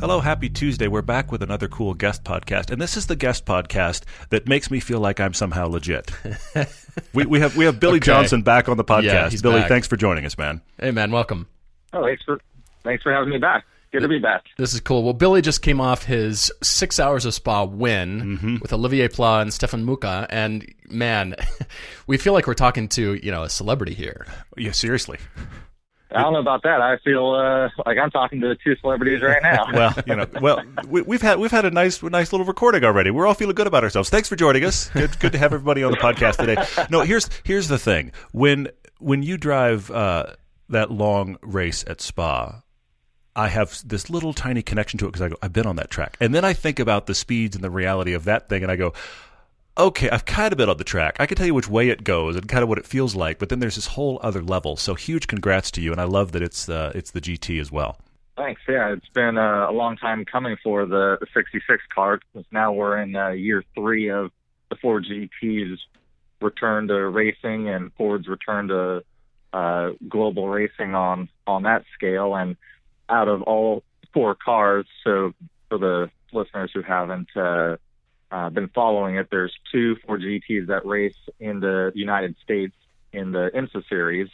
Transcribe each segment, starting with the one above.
Hello, happy Tuesday. We're back with another cool guest podcast, and this is the guest podcast that makes me feel like I'm somehow legit. we, we have we have Billy Okay. Johnson back on the podcast. Yeah, he's Billy, back. thanks for joining us, man. Hey, man, welcome. Oh, thanks for thanks for having me back. Good to be back. This is cool. Well, Billy just came off his six hours of spa win mm-hmm. with Olivier Pla and Stefan Mücke, and man, we feel like we're talking to you know a celebrity here. Yeah, seriously. I don't know about that. I feel uh, like I'm talking to two celebrities right now. Well, you know, well, we, we've had we've had a nice nice little recording already. We're all feeling good about ourselves. Thanks for joining us. Good good to have everybody on the podcast today. No, here's here's the thing. When when you drive uh, that long race at Spa, I have this little tiny connection to it because I go, I've been on that track, and then I think about the speeds and the reality of that thing, and I go. Okay, I've kind of been on the track. I can tell you which way it goes and kind of what it feels like, but then there's this whole other level. So huge congrats to you, and I love that it's uh, it's the GT as well. Thanks. Yeah, it's been uh, a long time coming for the, the 66 car. now we're in uh, year three of the Ford GT's return to racing and Ford's return to uh, global racing on on that scale. And out of all four cars, so for the listeners who haven't uh, been following it, there's two Ford GTs that race in the United States in the IMSA series.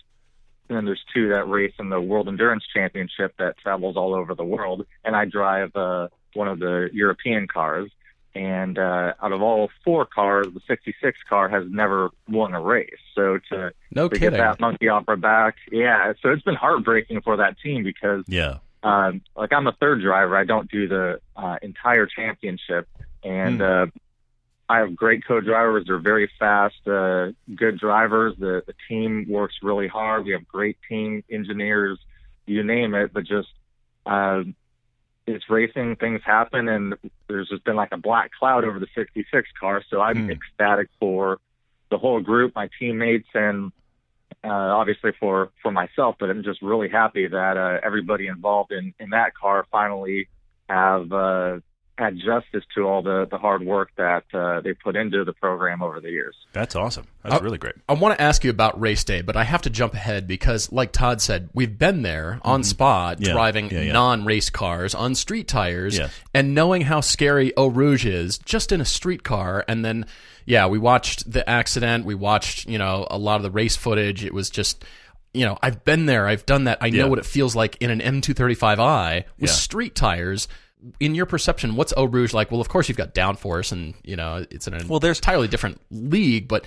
And then there's two that race in the World Endurance Championship that travels all over the world. And I drive uh, one of the European cars. And uh, out of all four cars, the 66 car has never won a race. So to, No to get that monkey off our back, yeah. So it's been heartbreaking for that team because Yeah. um, like I'm a third driver. I don't do the uh, entire championship, and Hmm. uh, I have great co-drivers. They're very fast, uh, good drivers. The the team works really hard. We have great team engineers, you name it. But just uh, it's racing. Things happen, and there's just been like a black cloud over the 66 car. So I'm Hmm. ecstatic for the whole group, my teammates, and uh, obviously for for myself, but I'm just really happy that uh, everybody involved in in that car finally have uh, had justice to all the the hard work that uh, they put into the program over the years. That's awesome. That's Uh, really great. I want to ask you about race day, but I have to jump ahead because, like Todd said, we've been there on Spa Mm-hmm. Yeah, driving yeah, yeah. non-race cars on street tires, Yes. and knowing how scary Eau Rouge is just in a street car. And then, yeah, we watched the accident. We watched, you know, a lot of the race footage. It was just, you know, I've been there. I've done that. I know Yeah. what it feels like in an M235i with Yeah. street tires. In your perception, what's Eau Rouge like? Well, of course you've got downforce, and you know it's in an Well, there's- entirely different league. But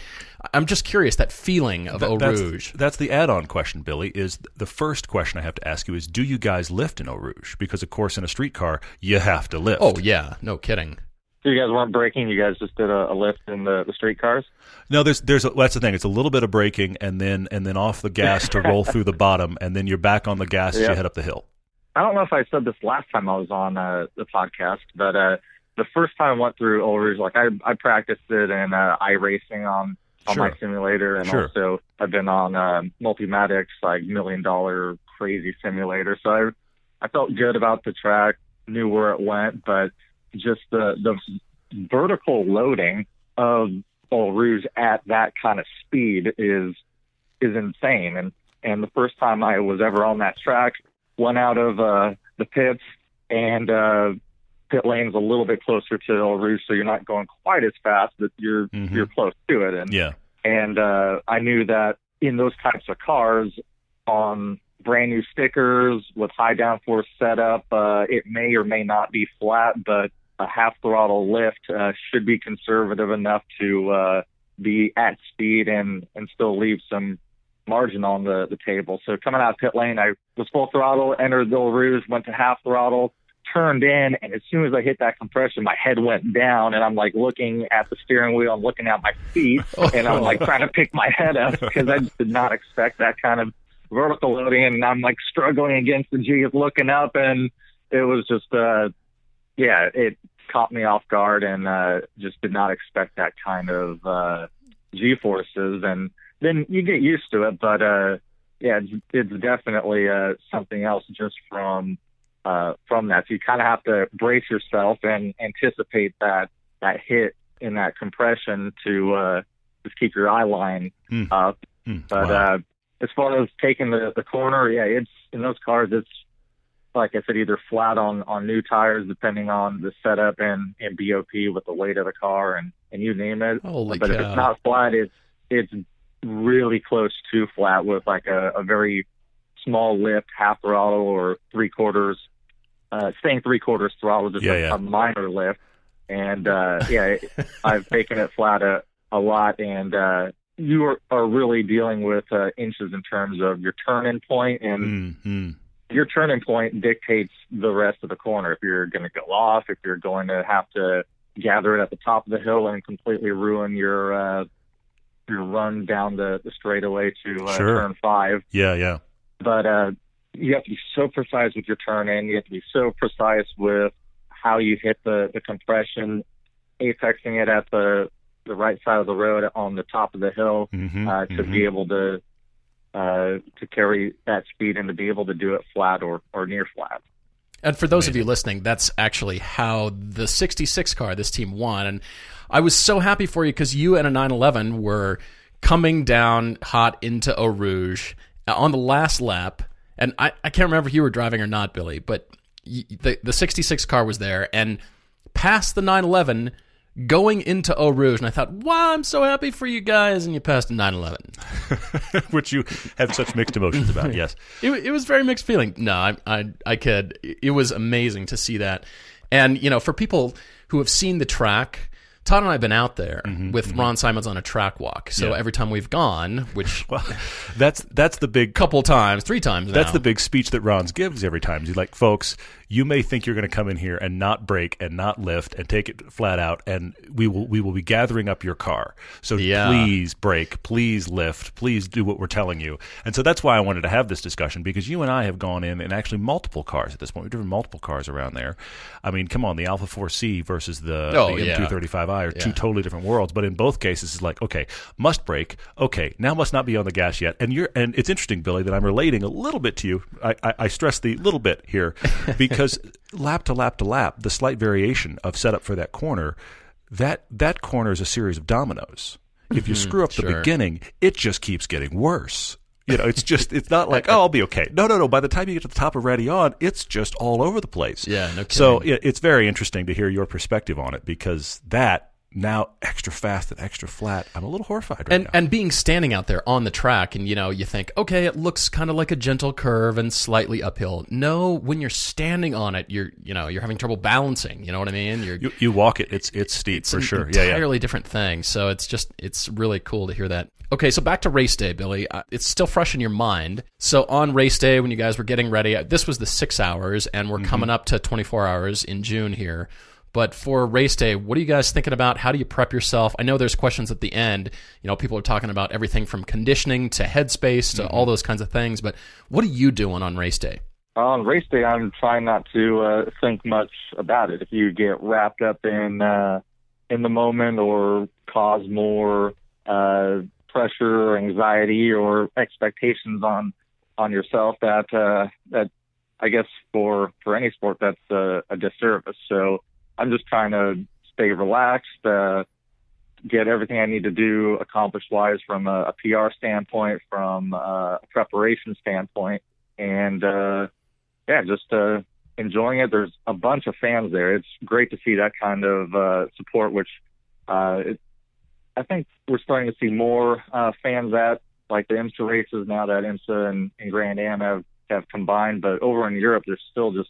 I'm just curious that feeling of Eau that's, Rouge. that's the add-on question, Billy. Is the first question I have to ask you is: Do you guys lift in Eau Rouge? Because of course, in a streetcar, you have to lift. Oh yeah, no kidding. So you guys weren't braking. You guys just did a, a lift in the the street cars. no, there's there's a, that's the thing. It's a little bit of braking, and then and then off the gas to roll through the bottom, and then you're back on the gas as you head up the hill. I don't know if I said this last time I was on uh, the podcast, but uh, the first time I went through Rouge, like I, I practiced it in uh, iRacing on on my simulator, and Sure. also I've been on uh, Multimatic's, like million dollar crazy simulator. So I I felt good about the track, knew where it went, but just the the vertical loading of Rouge at that kind of speed is is insane. And and the first time I was ever on that track, went out of uh, the pits and uh, pit lane's a little bit closer to Eau Rouge, so you're not going quite as fast, but you're Mhm. you're close to it. And Yeah. and uh, I knew that in those types of cars, on brand new stickers with high downforce setup, uh, it may or may not be flat, but a half throttle lift uh, should be conservative enough to uh, be at speed and and still leave some margin on the the table. So coming out of pit lane, I was full throttle, entered the Rouge, went to half throttle, turned in, and as soon as I hit that compression, my head went down, and I'm like looking at the steering wheel, I'm looking at my feet, and I'm like trying to pick my head up because I just did not expect that kind of vertical loading, and I'm like struggling against the G, looking up, and it was just, uh, yeah, it caught me off guard, and uh, just did not expect that kind of uh, G forces, and then you get used to it, but uh, yeah, it's, it's definitely uh, something else just from uh, from that. So you kind of have to brace yourself and anticipate that that hit in that compression to uh, just keep your eye line Mm. up. Mm, But wow. uh, as far as taking the, the corner, yeah, it's in those cars. It's like I said, either flat on on new tires, depending on the setup and and BOP with the weight of the car and and you name it. Holy but if it's not flat, it's it's really close to flat with like a, a very small lift, half throttle or three quarters, uh, staying three quarters throttle, just Yeah, a, yeah. a minor lift. And uh, yeah, I've taken it flat a, a lot, and uh, you are, are really dealing with uh, inches in terms of your turning point, and Mm, mm. your turning point dictates the rest of the corner. If you're going to go off, if you're going to have to gather it at the top of the hill and completely ruin your uh, your run down the, the straightaway to uh, Sure. turn five. Yeah, yeah. But uh, you have to be so precise with your turn in. You have to be so precise with how you hit the, the compression, apexing it at the the right side of the road on the top of the hill Mm-hmm, uh, to be able to uh, to carry that speed and to be able to do it flat or, or near flat. And for those of you listening, that's actually how the 66 car this team won. And I was so happy for you because you and a 911 were coming down hot into Eau Rouge on the last lap. And I, I can't remember if you were driving or not, Billy, but y- the, the 66 car was there and past the 911 going into Eau Rouge. And I thought, wow, I'm so happy for you guys. And you passed a 911. Which you have such mixed emotions about. Yes. It, it was very mixed feeling. No, I, I, I kid. It was amazing to see that. And, you know, for people who have seen the track, Todd and I have been out there with Ron Simons on a track walk. So Mm-hmm, Yeah. every time we've gone, which Well, that's that's the big couple times, three times That's now. the big speech that Ron's gives every time. He's like, folks, you may think you're going to come in here and not brake and not lift and take it flat out, and we will we will be gathering up your car. So Yeah. please brake, please lift, please do what we're telling you. And so that's why I wanted to have this discussion because you and I have gone in and actually multiple cars at this point. We've driven multiple cars around there. I mean, come on, the Alfa 4C versus the, Oh, the yeah. M235i are two Yeah. totally different worlds. But in both cases, it's like, okay, must brake. Okay, now must not be on the gas yet. And you're and it's interesting, Billy, that I'm relating a little bit to you. I, I, I stress the little bit here because lap to lap to lap, the slight variation of setup for that corner, that that corner is a series of dominoes. If you mm-hmm. screw up the sure. beginning, it just keeps getting worse. You know, it's just it's not like oh I'll be okay. No, no, no. By the time you get to the top of Raidillon, it's just all over the place. Yeah, no So kidding. it, it's very interesting to hear your perspective on it because that now extra fast and extra flat. I'm a little horrified right and now. and being standing out there on the track and you know you think okay it looks kind of like a gentle curve and slightly uphill no when you're standing on it you're you know you're having trouble balancing you know what i mean you're you, you walk it, it's it's steep it's for an sure. Yeah, yeah. entirely different thing. So it's just it's really cool to hear that. Okay, so back to race day, Billy. Uh, It's still fresh in your mind. So on race day, when you guys were getting ready, uh, this was the six hours, and Mm-hmm. we're coming up to 24 hours in June here. But for race day, what are you guys thinking about? How do you prep yourself? I know there's questions at the end. You know, people are talking about everything from conditioning to headspace to Mm-hmm. all those kinds of things. But what are you doing on race day? On race day, I'm trying not to uh, think much about it. If you get wrapped up in uh, in the moment or cause more uh, pressure, or anxiety, or expectations on on yourself, that uh, that I guess for for any sport that's uh, a disservice. So I'm just trying to stay relaxed, uh, get everything I need to do accomplished wise from a, a PR standpoint, from uh, a preparation standpoint, and uh, yeah, just uh, enjoying it. There's a bunch of fans there. It's great to see that kind of uh, support, which uh, it, I think we're starting to see more uh, fans at like the IMSA races now that IMSA and, and Grand Am have, have combined. But over in Europe, there's still just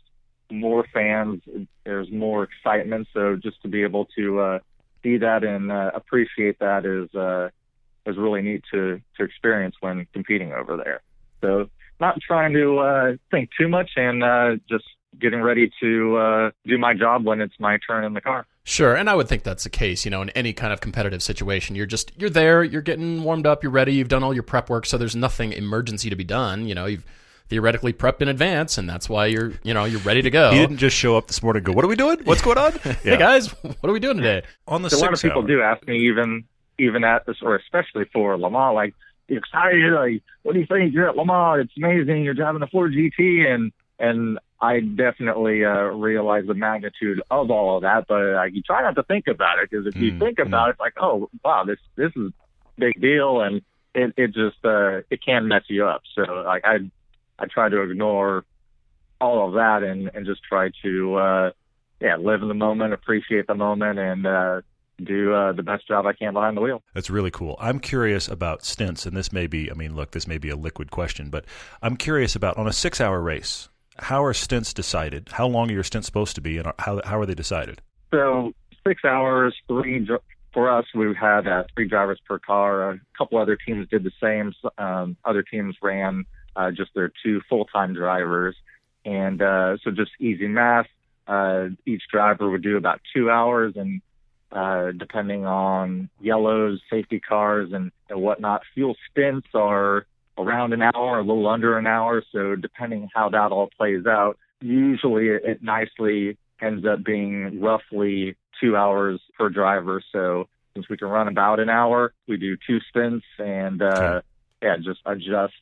more fans. There's more excitement. So just to be able to uh, see that and uh, appreciate that is uh, is really neat to to experience when competing over there. So not trying to uh, think too much and uh, just getting ready to uh, do my job when it's my turn in the car. Sure, and I would think that's the case. You know, in any kind of competitive situation, you're just you're there, you're getting warmed up, you're ready, you've done all your prep work, so there's nothing emergency to be done. You know, you've theoretically prepped in advance, and that's why you're you know you're ready to go. He didn't just show up this morning and go, What are we doing? What's going on? Hey guys, what are we doing today? On the So a lot of people hour. do ask me even even at this or especially for Le Mans, like, you excited? Like, what do you think? You're at Le Mans. It's amazing. You're driving a Ford GT, and and I definitely uh, realize the magnitude of all of that. But uh, you try not to think about it because if you Mm, think about it, it's like, oh wow, this this is a big deal, and it it just uh, it can mess you up. So like I I try to ignore all of that and and just try to uh, yeah live in the moment, appreciate the moment, and uh, do uh, the best job I can behind the wheel. That's really cool. I'm curious about stints, and this may be, I mean, look, this may be a liquid question, but I'm curious about on a six hour race, how are stints decided? How long are your stints supposed to be, and how, how are they decided? So six hours, three for us. We had uh, three drivers per car. A couple other teams did the same. Um, other teams ran uh, just their two full-time drivers, and uh, so just easy math. Uh, each driver would do about two hours, and uh, depending on yellows, safety cars, and, and whatnot, fuel stints are around an hour, a little under an hour. So depending how that all plays out, usually it, it nicely ends up being roughly two hours per driver. So since we can run about an hour, we do two stints and uh, Okay. yeah, just adjust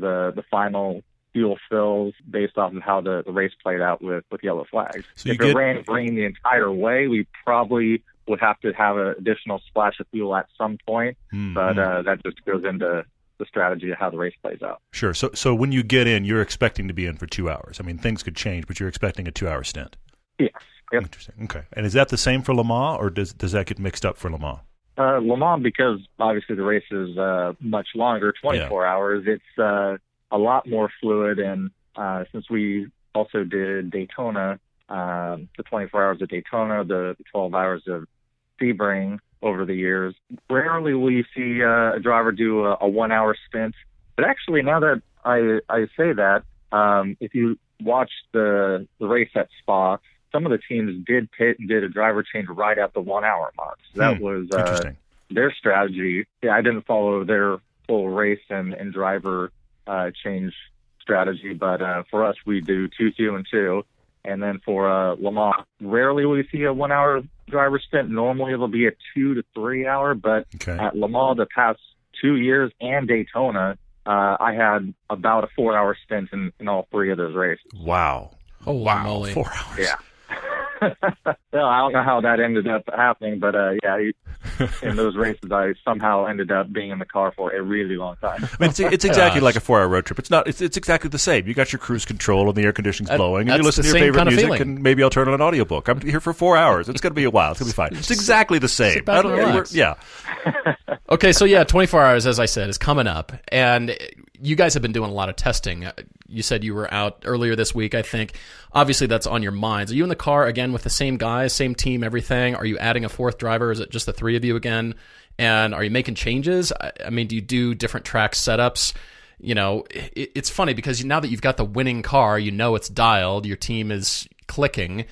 the the final fuel fills based off of how the, the race played out with, with yellow flags. So if get- it ran green the entire way, we probably would have to have an additional splash of fuel at some point, Hmm, but hmm. uh, that just goes into the strategy of how the race plays out. Sure. So, so when you get in, you're expecting to be in for two hours. I mean, things could change, but you're expecting a two hour stint. Yes. Yep. Interesting. Okay. And is that the same for Le Mans, or does does that get mixed up for Le Mans? Uh, Le Mans, because obviously the race is uh, much longer, 24 hours, it's uh, a lot more fluid. And uh, since we also did Daytona, um, the 24 hours of Daytona, the 12 hours of Sebring over the years, rarely will you see uh, a driver do a, a one hour stint. But actually, now that I, I say that, um, if you watch the, the race at Spa, some of the teams did pit and did a driver change right at the one hour mark. So that Hmm. was uh, Interesting. their strategy. Yeah, I didn't follow their full race and, and driver uh, change strategy, but uh, for us, we do two, two, and two. And then for uh, Le Mans, rarely will you see a one hour driver stint. Normally it'll be a two to three hour, but Okay. at Le Mans the past two years and Daytona, uh, I had about a four hour stint in, in all three of those races. Wow. Holy wow. moly. Four hours. Yeah. well, I don't know how that ended up happening, but uh, yeah, in those races, I somehow ended up being in the car for a really long time. I mean, it's, it's exactly Gosh. like a four-hour road trip. It's not. It's, it's exactly the same. You got your cruise control and the air conditioning's That- blowing, and you listen to your favorite kind of music, feeling. and maybe I'll turn on an audiobook. I'm here for four hours. It's going to be a while. It's going to be fine. It's exactly the same. I don't- and yeah. Okay, so yeah, 24 hours, as I said, is coming up, and you guys have been doing a lot of testing. You said you were out earlier this week, I think. Obviously, that's on your minds. Are you in the car again with the same guys, same team, everything? Are you adding a fourth driver? Is it just the three of you again? And are you making changes? I, I mean, do you do different track setups? You know, it, it's funny because now that you've got the winning car, you know it's dialed, your team is clicking.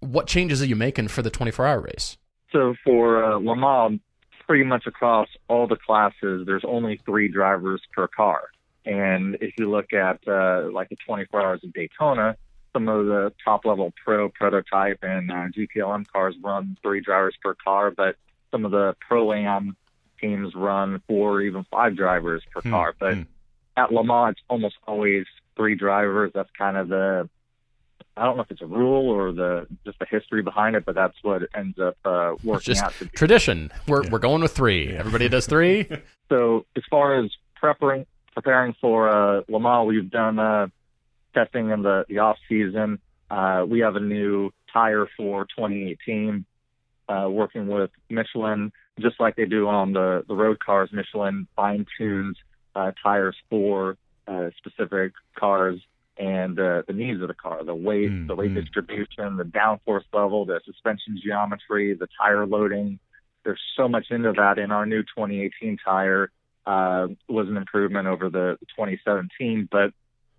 What changes are you making for the 24 hour race? So for uh, Le Mans, pretty much across all the classes, there's only three drivers per car. And if you look at uh, like the 24 hours of Daytona, some of the top level pro prototype and uh, GTLM cars run three drivers per car, but some of the pro am teams run four or even five drivers per Hmm, car. But hmm. at Le Mans, it's almost always three drivers. That's kind of the I don't know if it's a rule or the just the history behind it, but that's what it ends up uh, It's working just out to be. tradition. We're, Yeah. we're going with three. Everybody does three. So as far as preparing preparing for uh, Le Mans, we've done uh, testing in the, the off season. Uh, we have a new tire for 2018, uh, working with Michelin, just like they do on the the road cars. Michelin fine tunes uh, tires for uh, specific cars and uh, the needs of the car, the weight, Mm, the weight mm. distribution, the downforce level, the suspension geometry, the tire loading. There's so much into that. In our new 2018 tire uh, was an improvement over the 2017, but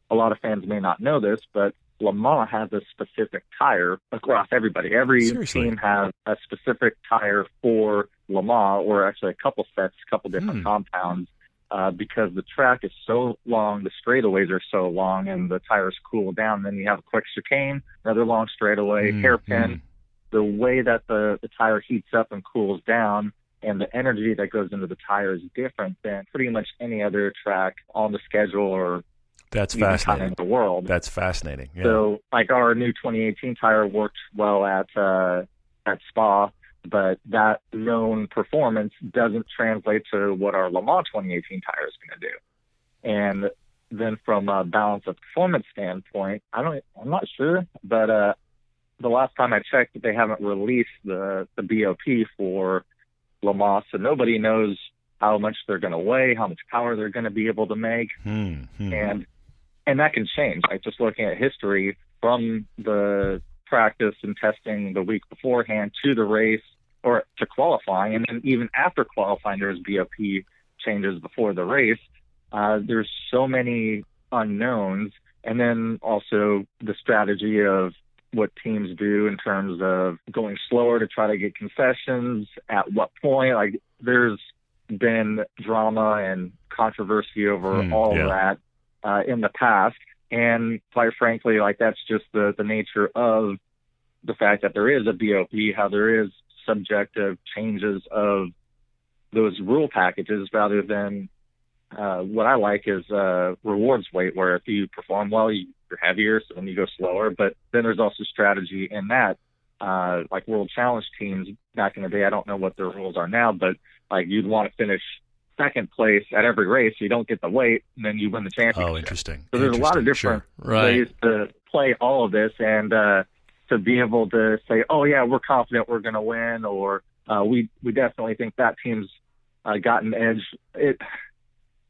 a lot of fans may not know this, but Le Mans has a specific tire across everybody. Every Seriously? team has a specific tire for Le Mans, or actually a couple sets, a couple different Hmm. compounds, uh, because the track is so long, the straightaways are so long, and the tires cool down. Then you have a quick chicane, another long straightaway, Mm, hairpin. mm. The way that the, the tire heats up and cools down and the energy that goes into the tire is different than pretty much any other track on the schedule or That's even kind of fascinating. in the world. That's fascinating. Yeah. So, like our new 2018 tire worked well at uh, at Spa, but that known performance doesn't translate to what our Le Mans 2018 tire is going to do. And then from a balance of performance standpoint, I don't, I'm not sure, but uh, the last time I checked, they haven't released the the BOP for Le Mans, so nobody knows how much they're going to weigh, how much power they're going to be able to make Hmm, hmm. and and that can change. Like just looking at history from the practice and testing the week beforehand to the race or to qualifying, and then even after qualifying, there's BOP changes before the race. Uh, there's so many unknowns, and then also the strategy of what teams do in terms of going slower to try to get concessions. At what point? Like there's been drama and controversy over Hmm, all yeah. of that uh, in the past. And quite frankly, like that's just the, the nature of the fact that there is a BOP, how there is subjective changes of those rule packages rather than uh, what I like is uh, rewards weight, where if you perform well, you, you're heavier, so then you go slower. But then there's also strategy in that. Uh, like World Challenge teams back in the day, I don't know what their rules are now, but like you'd want to finish second place at every race, so you don't get the weight, and then you win the championship. oh, interesting. So there's a lot of different Sure. Right. ways to play all of this, and uh, to be able to say, "Oh yeah, we're confident we're going to win," or uh, "We we definitely think that team's uh, got an edge." It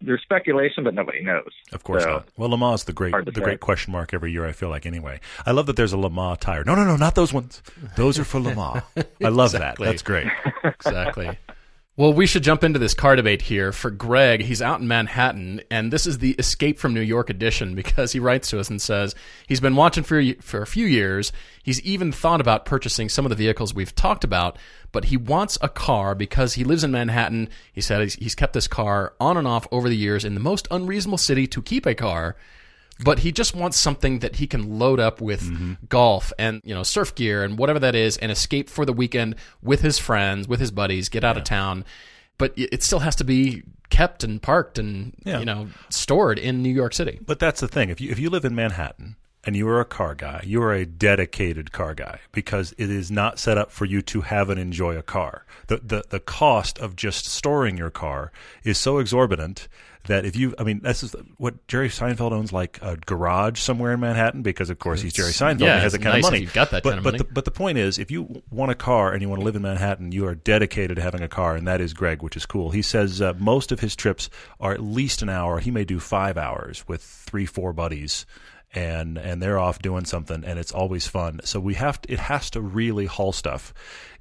there's speculation, but nobody knows. Of course So, not. Well, Le Mans is the great, the say. great question mark every year. I feel like anyway. I love that there's a Le Mans tire. No, no, no, not those ones. Those are for Le Mans. I love Exactly. that. That's great. exactly. Well, we should jump into this car debate here. For Greg, he's out in Manhattan, and this is the Escape from New York edition because he writes to us and says he's been watching for for a few years. He's even thought about purchasing some of the vehicles we've talked about, but he wants a car because he lives in Manhattan. He said he's, he's kept this car on and off over the years in the most unreasonable city to keep a car but he just wants something that he can load up with Mm-hmm. golf and you know surf gear and whatever that is and escape for the weekend with his friends with his buddies get out of town but it it still has to be kept and parked and Yeah. you know stored in New York City But that's the thing. If you if you live in Manhattan and you are a car guy, you are a dedicated car guy because it is not set up for you to have and enjoy a car. The the the cost of just storing your car is so exorbitant that if you I mean this is what Jerry Seinfeld owns like a garage somewhere in Manhattan because of course he's Jerry Seinfeld yeah, and he has that kind nice of money. you've got that but, kind of but money. The, but the point is if you want a car and you want to live in Manhattan, you are dedicated to having a car and that is Greg, which is cool. He says uh, most of his trips are at least an hour. He may do 5 hours with 3 4 buddies and and they're off doing something and it's always fun. So we have to, it has to really haul stuff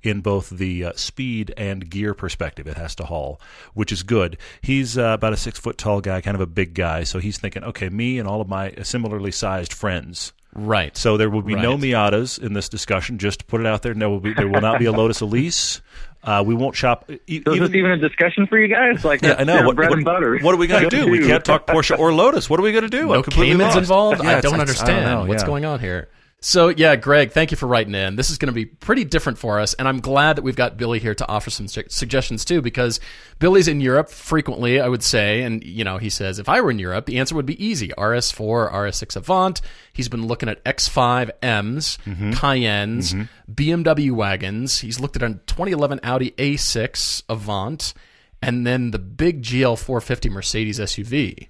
in both the uh, speed and gear perspective. It has to haul which is good. He's uh, about a six foot tall guy kind of a big guy so he's thinking okay me and all of my similarly sized friends. Right. So there will be no Miatas in this discussion. Just to put it out there, there will be there will not be a Lotus Elise. Uh, we won't shop. e- So is this even a discussion for you guys? Like yeah, I know. your What, bread what, and butter. what are we going to do? We can't talk Porsche or Lotus. What are we going to do? no I'm Caymans involved Yeah, I don't it's- understand know, what's yeah. going on here so yeah Greg thank you for writing in. This is going to be pretty different for us and I'm glad that we've got Billy here to offer some su- suggestions too because Billy's in Europe frequently I would say and you know he says if I were in Europe the answer would be easy. RS4 RS6 Avant. He's been looking at X5 M's Mm-hmm. Cayennes BMW wagons. He's looked at a 2011 Audi A6 Avant and then the big GL450 Mercedes SUV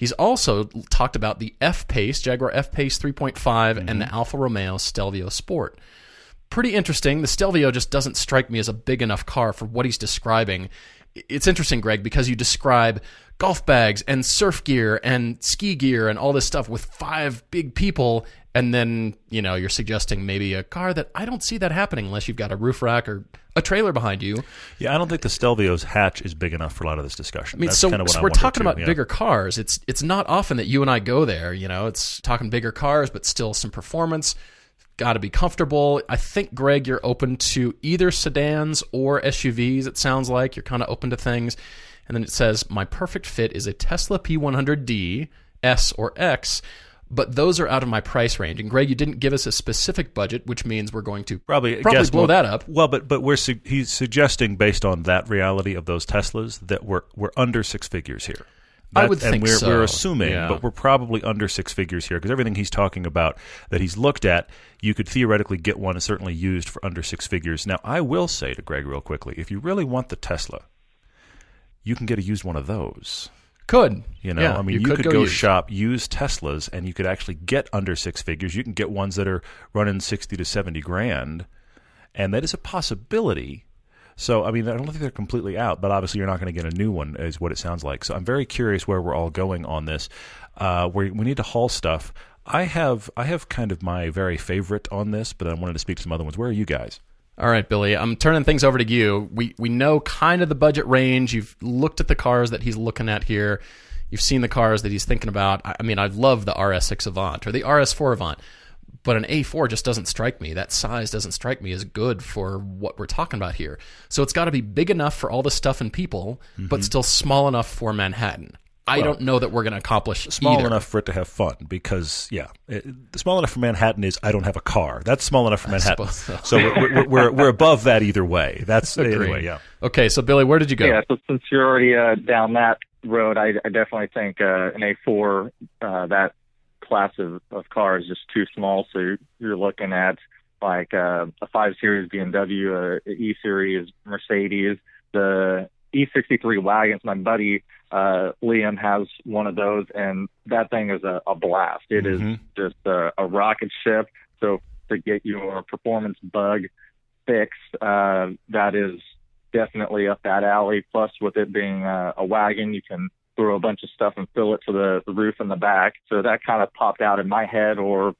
He's also talked about the F Pace, Jaguar F Pace 3.5, and the mm-hmm. Alfa Romeo Stelvio Sport. Pretty interesting. The Stelvio just doesn't strike me as a big enough car for what he's describing. It's interesting, Greg, because you describe golf bags and surf gear and ski gear and all this stuff with five big people, and then you know you're suggesting maybe a car that I don't see that happening unless you've got a roof rack or a trailer behind you. Yeah, I don't think the Stelvio's hatch is big enough for a lot of this discussion. I mean, That's so, kind of what so I we're talking too, about yeah. bigger cars. It's it's not often that you and I go there. You know, it's talking bigger cars, but still some performance. Got to be comfortable. I think, Greg, you're open to either sedans or SUVs. It sounds like you're kind of open to things. And then it says, my perfect fit is a Tesla P100D S or X. but those are out of my price range. And Greg, you didn't give us a specific budget, which means we're going to Probably, probably blow that up. Well, but but we're su- he's suggesting based on that reality of those Teslas that we're we're under six figures here. I That- would and think we're, so. we're assuming, Yeah. but we're probably under six figures here because everything he's talking about that he's looked at, you could theoretically get one certainly used for under six figures. Now, I will say to Greg real quickly, if you really want the Tesla, you can get a used one of those. Could You know, Yeah, I mean, you, could, go, used. shop use Teslas, and you could actually get under six figures. You can get ones that are running sixty to seventy grand, and that is a possibility. So, I mean, I don't think they're completely out, but obviously, you're not going to get a new one, is what it sounds like. So, I'm very curious where we're all going on this. Uh, we we need to haul stuff. I have I have kind of my very favorite on this, but I wanted to speak to some other ones. Where are you guys? All right, Billy. I'm turning things over to you. We we know kind of the budget range. You've looked at the cars that he's looking at here. You've seen the cars that he's thinking about. I I mean, I love the RS6 Avant or the RS4 Avant, but an A4 just doesn't strike me. That size doesn't strike me as good for what we're talking about here. So it's got to be big enough for all the stuff and people, Mm-hmm. but still small enough for Manhattan. I don't know that we're going to accomplish small either. enough for it to have fun because yeah it, small enough for manhattan is i don't have a car that's small enough for manhattan so so. we're, we're, we're, we're above that either way that's Agreed. anyway yeah Okay, so Billy, where did you go? Yeah, so since you're already uh, down that road, I, I definitely think uh, an A4, uh, that class of, of car is just too small. So you're, you're looking at like uh, a 5 Series BMW, a, a E Series Mercedes, the E63 wagons. My buddy uh, Liam has one of those, and that thing is a, a blast. It is Mhm. just a, a rocket ship. So to get your performance bug fix, uh, that is definitely up that alley. Plus, with it being uh, a wagon, you can throw a bunch of stuff and fill it to the, the roof and the back. So that kind of popped out in my head. Or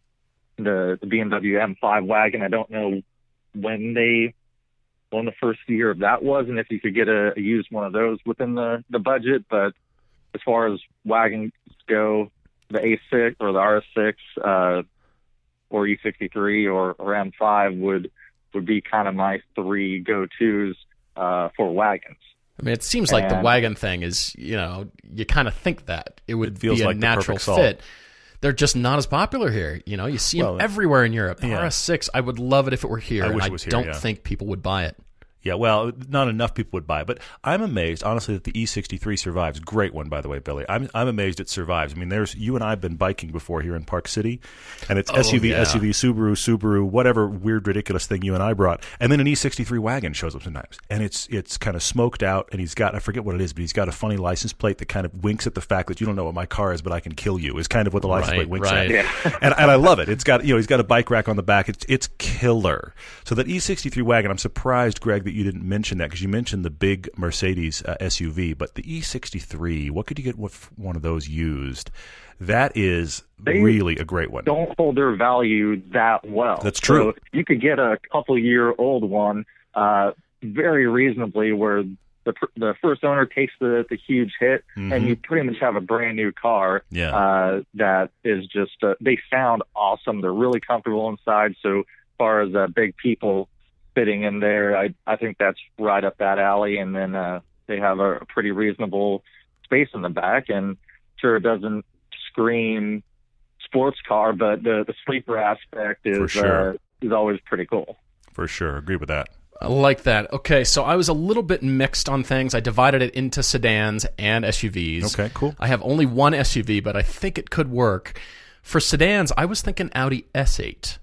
the, the BMW M5 wagon. I don't know when they when the first year of that was, and if you could get a, a used one of those within the the budget. But as far as wagons go, the A6 or the RS6 uh, or E63 or, or M5 would would be kind of my three go tos uh, for wagons. I mean, it seems like the wagon thing is, you know, you kind of think that it would It feels be a like the natural fit. salt. They're just not as popular here. You know, you see Well, them everywhere in Europe. yeah. RS6, I would love it if it were here. I wish I it was here, don't yeah. think people would buy it. Yeah, well, not enough people would buy it, but I'm amazed, honestly, that the E63 survives. Great one, by the way, Billy. I'm I'm amazed it survives. I mean, there's you and I have been biking before here in Park City, and it's SUV, Oh, yeah. SUV, Subaru, Subaru, whatever weird, ridiculous thing you and I brought, and then an E63 wagon shows up sometimes, and it's it's kind of smoked out, and he's got I forget what it is, but he's got a funny license plate that kind of winks at the fact that you don't know what my car is, but I can kill you. Is kind of what the license Right, plate winks right. at and, and I love it. It's got you know he's got a bike rack on the back. It's it's killer. So that E63 wagon, I'm surprised, Greg, that you didn't mention that because you mentioned the big Mercedes uh, SUV, but the E63, what could you get with one of those used? That is They really a great one. Don't hold their value that well. That's true. So you could get a couple year old one uh, very reasonably, where the the first owner takes the the huge hit, Mhm. and you pretty much have a brand new car. Yeah. uh, that is just uh, they sound awesome. They're really comfortable inside. So far as uh, big people fitting in there, I I think that's right up that alley. And then uh, they have a, a pretty reasonable space in the back, and sure it doesn't scream sports car, but the the sleeper aspect is sure. uh, is always pretty cool. For sure, agree with that. I like that. Okay, so I was a little bit mixed on things. I divided it into sedans and SUVs. Okay, cool. I have only one SUV, but I think it could work. For sedans, I was thinking Audi S8.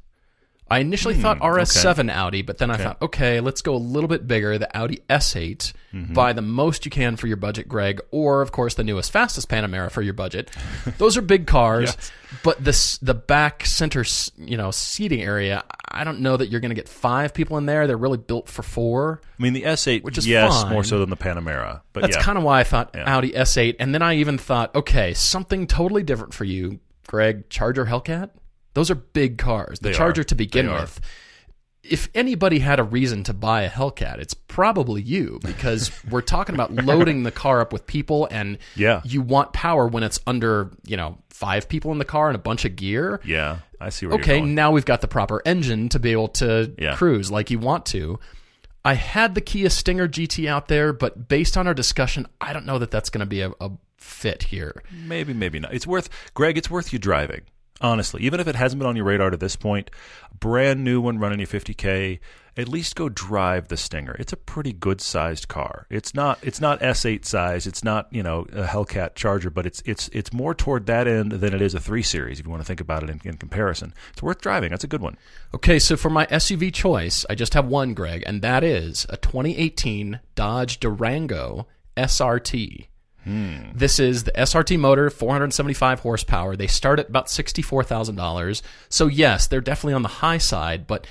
I initially hmm, thought RS7 Audi, but then I thought, okay, let's go a little bit bigger. The Audi S8, mm-hmm. buy the most you can for your budget, Greg, or of course the newest, fastest Panamera for your budget. Those are big cars, but this the back center, you know, seating area. I don't know that you're going to get five people in there. They're really built for four. I mean, the S8, Which is yes, fine. more so than the Panamera, but That's yeah, kind of why I thought Yeah. Audi S8, and then I even thought, okay, something totally different for you, Greg. Charger Hellcat. Those are big cars. The They Charger are. to begin They are. with. If anybody had a reason to buy a Hellcat, it's probably you because we're talking about loading the car up with people, and Yeah. you want power when it's under you know five people in the car and a bunch of gear. yeah, I see where Okay, you're going. now we've got the proper engine to be able to Yeah. cruise like you want to. I had the Kia Stinger GT out there, but based on our discussion, I don't know that that's going to be a, a fit here. Maybe, maybe not. It's worth, Greg. It's worth you driving. Honestly, even if it hasn't been on your radar to this point, brand new one running you 50k, at least go drive the Stinger. It's a pretty good sized car. It's not it's not S8 size. It's not you know a Hellcat Charger, but it's it's it's more toward that end than it is a three series. If you want to think about it in, in comparison, it's worth driving. That's a good one. Okay, so for my SUV choice, I just have one, Greg, and that is a 2018 Dodge Durango SRT. Hmm. This is the SRT motor, 475 horsepower. They start at about $64,000. So, yes, they're definitely on the high side, but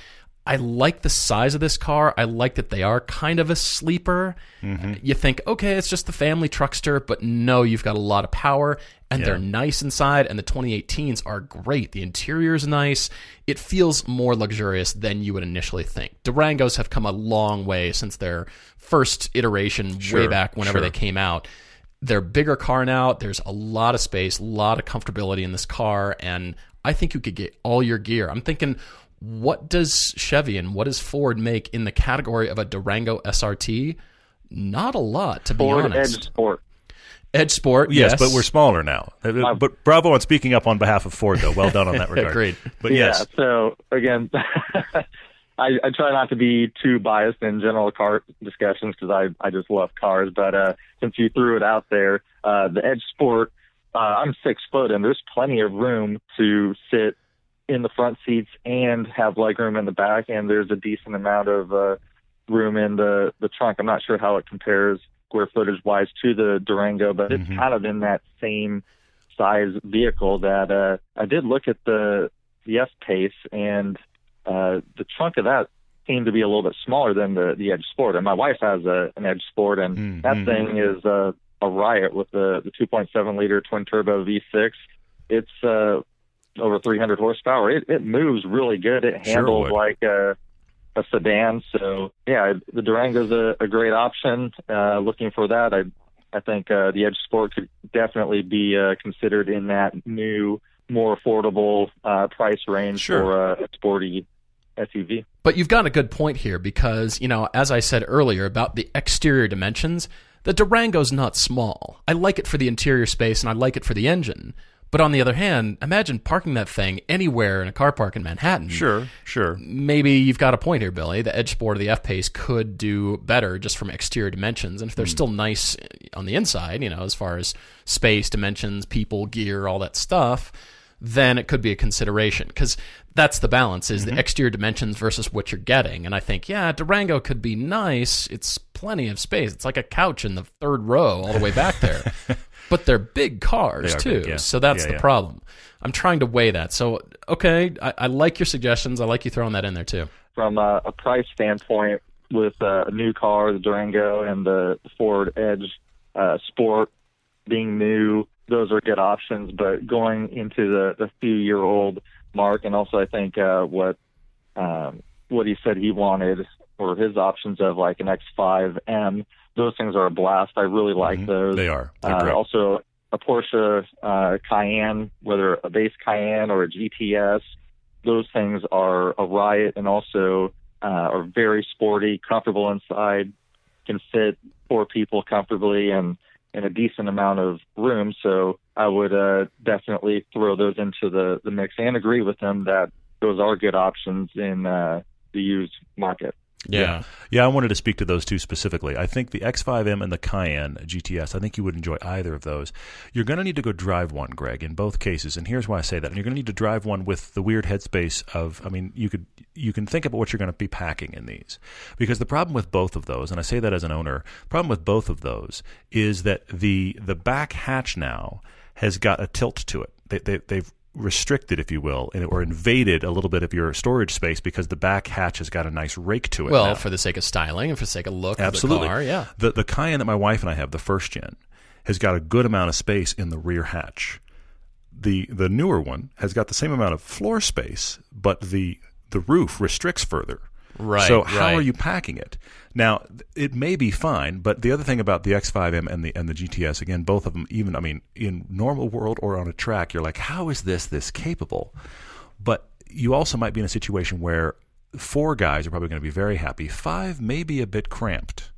I like the size of this car. I like that they are kind of a sleeper. Mm-hmm. You think, okay, it's just the family truckster, but no, you've got a lot of power and they're nice inside. And the 2018s are great. The interior is nice. It feels more luxurious than you would initially think. Durangos have come a long way since their first iteration way back whenever sure. they came out. They're bigger car now. There's a lot of space, a lot of comfortability in this car, and I think you could get all your gear. I'm thinking, what does Chevy and what does Ford make in the category of a Durango SRT? Not a lot, to be Ford honest. Edge Sport. Edge Sport, Yes, yes, but we're smaller now. Uh, But bravo on speaking up on behalf of Ford, though. Well done on that regard. Agreed. But yes, Yeah. So again, I, I try not to be too biased in general car discussions because I I just love cars. But uh, since you threw it out there, uh, the Edge Sport, uh, I'm six foot and there's plenty of room to sit in the front seats and have legroom in the back, and there's a decent amount of uh, room in the the trunk. I'm not sure how it compares square footage wise to the Durango, but it's kind of in that same size vehicle that uh, I did look at the the F Pace and uh, the trunk of that seemed to be a little bit smaller than the the Edge Sport. And my wife has a, an Edge Sport, and Mm, that mm. thing is uh, a riot with the the 2.7 liter twin turbo V6. It's uh, over 300 horsepower. It it moves really good. It handles would. like a a sedan. So yeah, the Durango's a, a great option. Uh, looking for that, I I think uh, the Edge Sport could definitely be uh, considered in that new, more affordable uh, price range Sure. for a sporty SUV. But you've got a good point here because, you know, as I said earlier about the exterior dimensions, the Durango's not small. I like it for the interior space and I like it for the engine. But on the other hand, imagine parking that thing anywhere in a car park in Manhattan. sure, sure. Maybe you've got a point here, Billy. The Edge Sport or the F Pace could do better just from exterior dimensions. And if they're Hmm. still nice on the inside, you know, as far as space, dimensions, people, gear, all that stuff, then it could be a consideration. Because that's the balance is Mm-hmm. the exterior dimensions versus what you're getting. And I think, yeah, Durango could be nice. It's plenty of space. It's like a couch in the third row all the way back there. but they're big cars They too. big, yeah. So that's Yeah, the yeah. problem. I'm trying to weigh that. So okay, I, I like your suggestions. I like you throwing that in there too. From a, a price standpoint, with uh, a new car, the Durango and the Ford Edge uh, Sport being new, those are good options. But going into the, the few year old mark, and also I think uh, what um, what he said he wanted or his options of like an X5M, those things are a blast. I really like those. They are. Uh, also, a Porsche uh, Cayenne, whether a base Cayenne or a GTS, those things are a riot and also uh, are very sporty, comfortable inside, can fit four people comfortably and in a decent amount of room. So I would uh, definitely throw those into the, the mix and agree with them that those are good options in uh, the used market. Yeah. Yeah, I wanted to speak to those two specifically. I think the X5M and the Cayenne GTS, I think you would enjoy either of those. You're going to need to go drive one, Greg, in both cases. And here's why I say that. And you're going to need to drive one with the weird headspace of, I mean, you could you can think about what you're going to be packing in these. Because the problem with both of those, and I say that as an owner, problem with both of those is that the the back hatch now has got a tilt to it. They, they, they've restricted, if you will, and- or invaded a little bit of your storage space because the back hatch has got a nice rake to it. Well, now. for the sake of styling and for the sake of look Absolutely. of the car, yeah. The the Cayenne that my wife and I have, the first gen, has got a good amount of space in the rear hatch. The the newer one has got the same amount of floor space, but the the roof restricts further. Right, So how right. are you packing it? Now it may be fine, but the other thing about the X5M and the and the GTS, again, both of them, even I mean, in normal world or on a track, you're like, how is this this capable? But you also might be in a situation where four guys are probably going to be very happy. Five may be a bit cramped.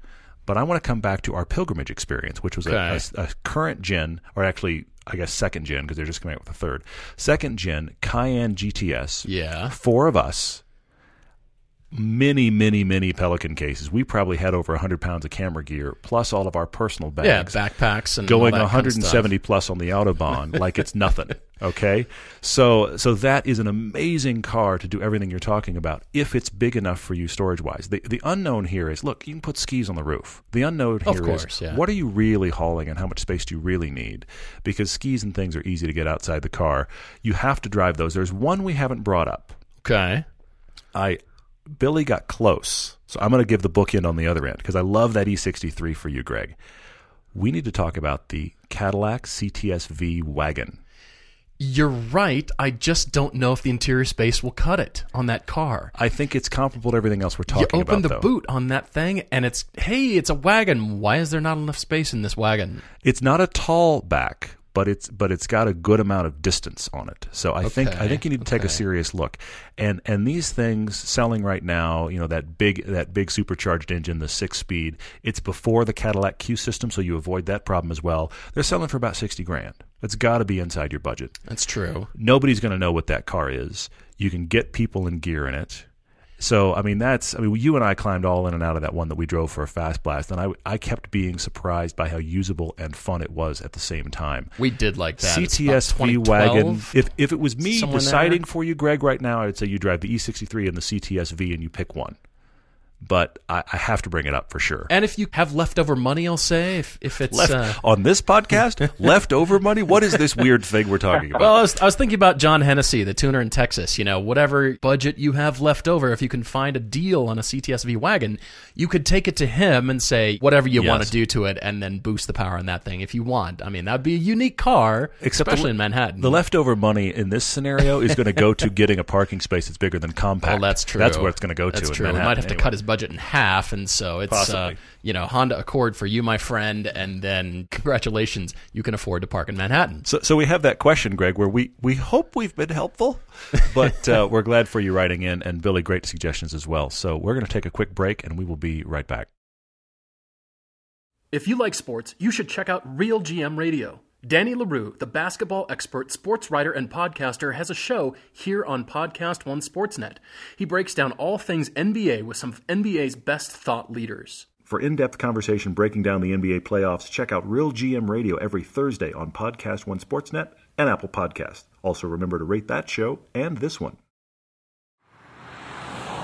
But I want to come back to our pilgrimage experience, which was a- a, a current gen, or actually, I guess second gen because they're just coming out with a third. Second gen Cayenne GTS. Yeah. Four of us. Many, many, many Pelican cases. We probably had over 100 pounds of camera gear, plus all of our personal bags. Yeah, backpacks and going all that kind of. 170 plus on the autobahn like it's nothing. Okay, so so that is an amazing car to do everything you're talking about if it's big enough for you storage wise. The the unknown here is look, you can put skis on the roof. The unknown here is course, yeah. what are you really hauling and how much space do you really need? Because skis and things are easy to get outside the car. You have to drive those. There's one we haven't brought up. Okay. I Billy got close, so I'm going to give the bookend on the other end because I love that E63 for you, Greg. We need to talk about the Cadillac CTS-V wagon. You're right. I just don't know if the interior space will cut it on that car. I think it's comparable to everything else we're You talking open about. the though. boot on that thing, and it's hey, it's a wagon. Why is there not enough space in this wagon? It's not a tall back, but it's but it's got a good amount of distance on it. So I think I think you need to take a serious look. And and these things selling right now, you know that big that big supercharged engine, the six speed. It's before the Cadillac CUE system, so you avoid that problem as well. They're selling for about sixty grand. It's got to be inside your budget. That's true. nobody's going to know what that car is. You can get people in gear in it. So I mean that's I mean you and I climbed all in and out of that one that we drove for a fast blast, and I I kept being surprised by how usable and fun it was at the same time. We did like that. CTS V wagon. If if it was me deciding there. for you, Greg, right now, I'd say you drive the E63 and the CTS V, and you pick one. But I, I have to bring it up for sure. And if you have leftover money, I'll say if if it's Left uh, on this podcast, leftover money. What is this weird thing we're talking about? Well, I was, I was thinking about John Hennessy, the tuner in Texas. You know, whatever budget you have left over, if you can find a deal on a CTSV wagon, you could take it to him and say whatever you want to do to it, and then boost the power on that thing if you want. I mean, that'd be a unique car, Except the- especially in Manhattan. The leftover money in this scenario is going to go to getting a parking space that's bigger than compact. Well, that's true. That's where it's going to go That's to. true. We might have to cut his budget in half, and so it's uh, you know Honda Accord for you, my friend, and then congratulations, you can afford to park in Manhattan. So, so we have that question, Greg, where we, we hope we've been helpful, but uh, we're glad for you writing in, and Billy, great suggestions as well. So we're going to take a quick break, and we will be right back. If you like sports, you should check out Real GM Radio. Danny Leroux, the basketball expert, sports writer, and podcaster, has a show here on Podcast One Sportsnet. He breaks down all things NBA with some of NBA's best thought leaders. For in-depth conversation breaking down the NBA playoffs, check out Real GM Radio every Thursday on Podcast One Sportsnet and Apple Podcast. Also, remember to rate that show and this one.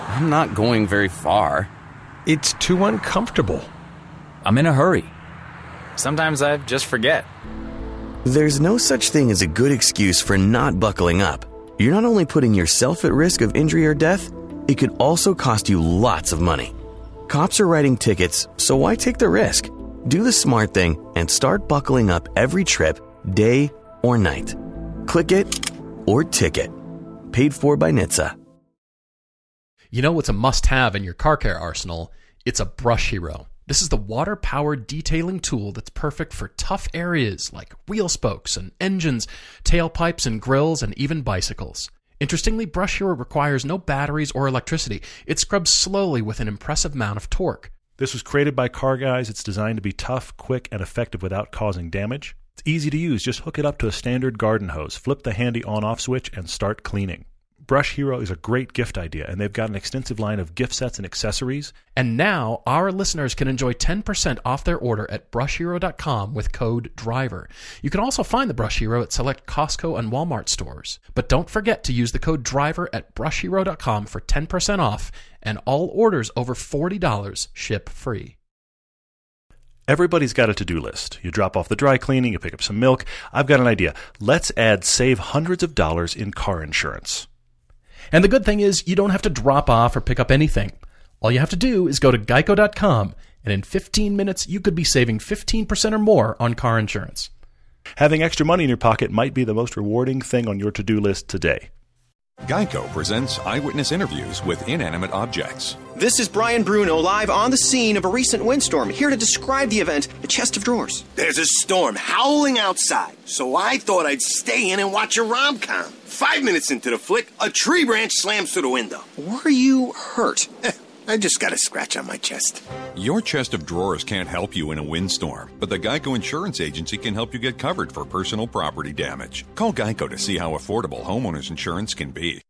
I'm not going very far. It's too uncomfortable. I'm in a hurry. Sometimes I just forget. There's no such thing as a good excuse for not buckling up. You're not only putting yourself at risk of injury or death, it could also cost you lots of money. Cops are writing tickets, so why take the risk? Do the smart thing and start buckling up every trip, day or night. Click it or ticket. Paid for by NHTSA. You know what's a must have in your car care arsenal? It's a Brush Hero. This is the water powered detailing tool that's perfect for tough areas like wheel spokes and engines, tailpipes and grills, and even bicycles. Interestingly, Brush Hero requires no batteries or electricity. It scrubs slowly with an impressive amount of torque. This was created by Car Guys. It's designed to be tough, quick, and effective without causing damage. It's easy to use. Just hook it up to a standard garden hose, flip the handy on off switch, and start cleaning. Brush Hero is a great gift idea, and they've got an extensive line of gift sets and accessories. And now our listeners can enjoy 10% off their order at brushhero.com with code DRIVER. You can also find the Brush Hero at select Costco and Walmart stores. But don't forget to use the code DRIVER at brushhero.com for 10% off and all orders over $40 ship free. Everybody's got a to do list. You drop off the dry cleaning, you pick up some milk. I've got an idea. Let's add save hundreds of dollars in car insurance. And the good thing is you don't have to drop off or pick up anything. All you have to do is go to geico.com and in 15 minutes you could be saving 15% or more on car insurance. Having extra money in your pocket might be the most rewarding thing on your to do list today. Geico presents eyewitness interviews with inanimate objects. This is Brian Bruno live on the scene of a recent windstorm, here to describe the event, The Chest of Drawers. There's a storm howling outside, so I thought I'd stay in and watch a rom com. Five minutes into the flick, a tree branch slams through the window. Were you hurt? Eh, I just got a scratch on my chest. Your chest of drawers can't help you in a windstorm, but the Geico Insurance Agency can help you get covered for personal property damage. Call Geico to see how affordable homeowners insurance can be.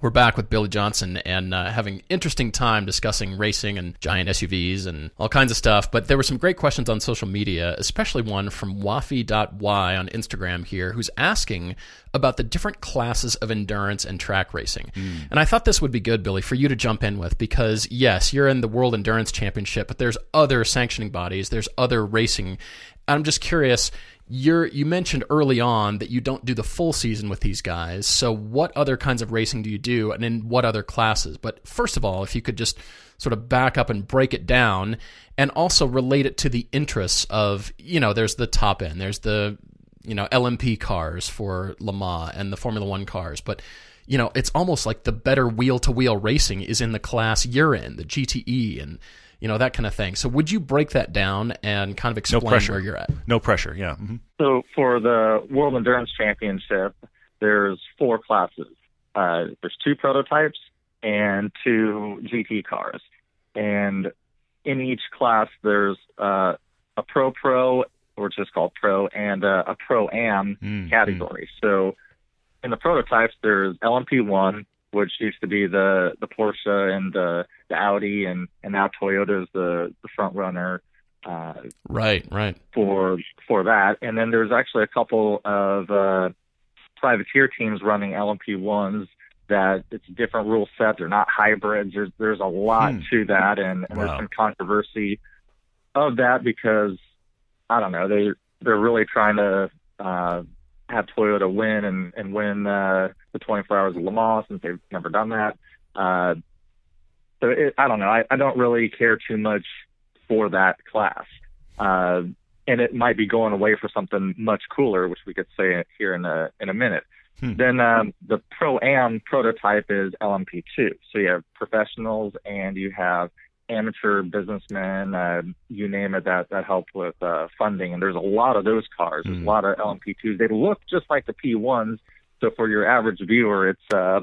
We're back with Billy Johnson and uh, having interesting time discussing racing and giant SUVs and all kinds of stuff. But there were some great questions on social media, especially one from Wafi.y on Instagram here, who's asking about the different classes of endurance and track racing. Mm. And I thought this would be good, Billy, for you to jump in with because yes, you're in the World Endurance Championship, but there's other sanctioning bodies, there's other racing. I'm just curious you're you mentioned early on that you don't do the full season with these guys. So what other kinds of racing do you do and in what other classes? But first of all, if you could just sort of back up and break it down and also relate it to the interests of, you know, there's the top end, there's the you know, LMP cars for Le Mans and the Formula 1 cars, but you know, it's almost like the better wheel to wheel racing is in the class you're in, the GTE and you know, that kind of thing. So would you break that down and kind of explain no pressure. where you're at? No pressure, yeah. Mm-hmm. So for the World Endurance Championship, there's four classes. Uh, there's two prototypes and two GT cars. And in each class, there's uh, a Pro Pro, which is called Pro, and a, a Pro Am mm, category. So in the prototypes, there's LMP1, which used to be the the Porsche and the, the Audi, and and now Toyota's the the front runner. Uh, right, right. For for that, and then there's actually a couple of uh, privateer teams running LMP ones that it's a different rule set. They're not hybrids. There's there's a lot hmm. to that, and, and wow. there's some controversy of that because I don't know they they're really trying to uh, have Toyota win and and win uh, the 24 Hours of Le Mans since they've never done that. Uh, so it, I don't know. I, I don't really care too much for that class, uh, and it might be going away for something much cooler, which we could say here in a in a minute. Hmm. Then um, the Pro Am prototype is LMP2. So you have professionals and you have amateur businessmen, uh, you name it, that that help with uh, funding. And there's a lot of those cars. There's mm. a lot of LMP2s. They look just like the P1s. So for your average viewer, it's uh,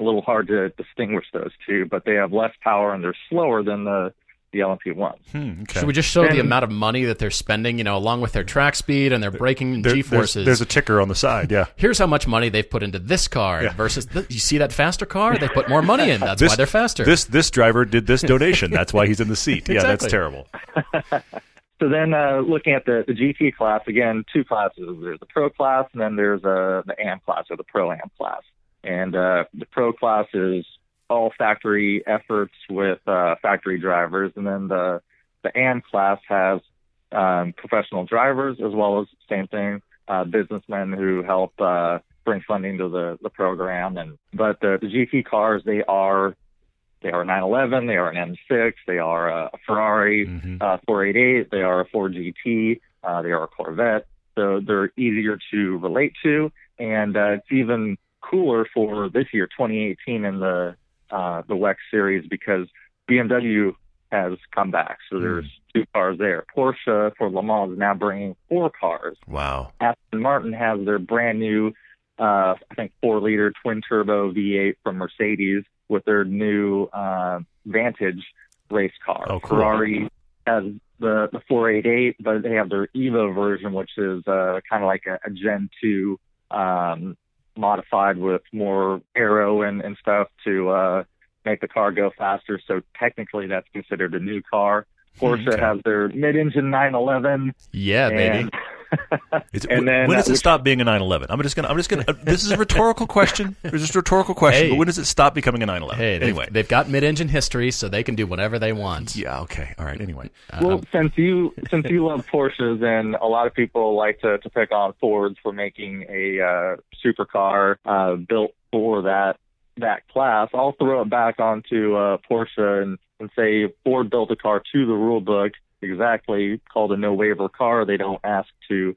a little hard to distinguish those two, but they have less power and they're slower than the the LMP1s. Hmm, okay. Should we just show and, the amount of money that they're spending, you know, along with their track speed and their braking there, G-forces? There's, there's, a ticker on the side, yeah. Here's how much money they've put into this car yeah. versus the, you see that faster car? They put more money in. That's this, why they're faster. This this driver did this donation. That's why he's in the seat. Yeah, that's terrible. so then uh, looking at the, the GT class, again, two classes. There's the Pro class and then there's uh, the AM class or the Pro AM class. And uh, the Pro class is all factory efforts with uh, factory drivers, and then the the AM class has um, professional drivers as well as same thing uh, businessmen who help uh, bring funding to the the program. And but the, the GT cars they are they are a 911, they are an M6, they are a Ferrari mm-hmm. uh, 488, they are a Ford GT, uh, they are a Corvette. So they're easier to relate to, and uh, it's even cooler for this year, 2018, in the uh, the WEC series because BMW has come back. So there's mm. two cars there. Porsche for Le Mans is now bringing four cars. Wow. Aston Martin has their brand new, uh, I think, four liter twin turbo V8 from Mercedes with their new uh, Vantage race car. Oh, cool. Ferrari has the, the 488, but they have their Evo version, which is uh, kind of like a, a Gen 2 um, modified with more aero and, and stuff to uh, make the car go faster. So technically, that's considered a new car. Porsche okay. has their mid-engine 911. Yeah, baby. And then, when does uh, it stop being a 911? I'm just gonna. I'm just gonna. Uh, this is a rhetorical question. It's just a rhetorical question. Hey, but when does it stop becoming a 911? Hey, anyway, they've, they've, got mid-engine history, so they can do whatever they want. Yeah. Okay. All right. Anyway. Well, um, since you since you love Porsches, and a lot of people like to to pick on Fords for making a uh, supercar uh, built for that that class, I'll throw it back onto uh, Porsche and, and say Ford built a car to the rule book exactly called a no waiver car. They don't ask to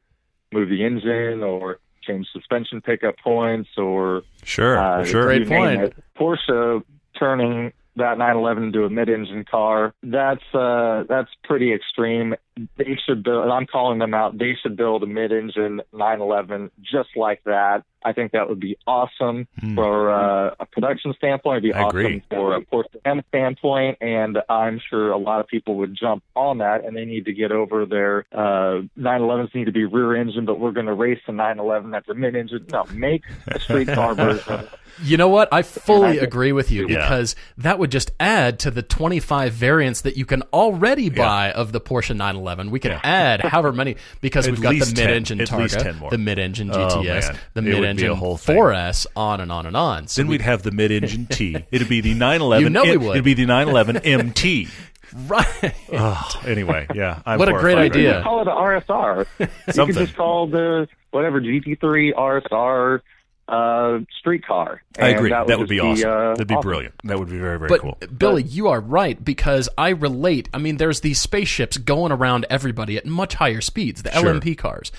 move the engine or change suspension pickup points or sure, uh, sure, great point. It. Porsche turning that 911 into a mid-engine car. That's uh, that's pretty extreme. They should build. and I'm calling them out. They should build a mid-engine 911 just like that. I think that would be awesome for uh, a production standpoint. It'd be. I awesome agree. for a Porsche standpoint, and I'm sure a lot of people would jump on that, and they need to get over their uh, 911s need to be rear engine, but we're going to race a 911 that's a mid engine. No, make a street car version. You know what? I fully think- agree with you Yeah. because that would just add to the 25 variants that you can already buy of the Porsche 911. We can add however many because we've got the mid-engine At least Targa, 10 more. the mid-engine Oh, GTS, man. the It would be a mid-engine whole thing. 4S, on and on and on. So Then we'd have the mid-engine T. It'd be the 911. You know we would. It'd be the 911 MT. right. Oh, anyway, yeah. I'm What a great horrified right idea. Call it an RSR. you can just call the whatever GT3 RSR uh, street car. I agree. That, would just be awesome. uh, That'd be awesome. brilliant. That would be very, very But cool. Billy, you are right because I relate. I mean, there's these spaceships going around everybody at much higher speeds, the Sure. LMP cars.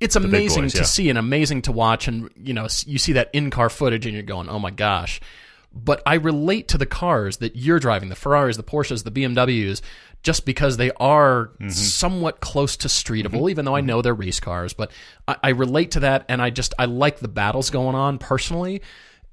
It's big amazing boys, to yeah. see and amazing to watch, and you know, you see that in-car footage, and you're going, "Oh my gosh!" But I relate to the cars that you're driving, the Ferraris, the Porsches, the BMWs, just because they are Mm-hmm. somewhat close to streetable, even though I know they're race cars. But I, I relate to that, and I just I like the battles going on personally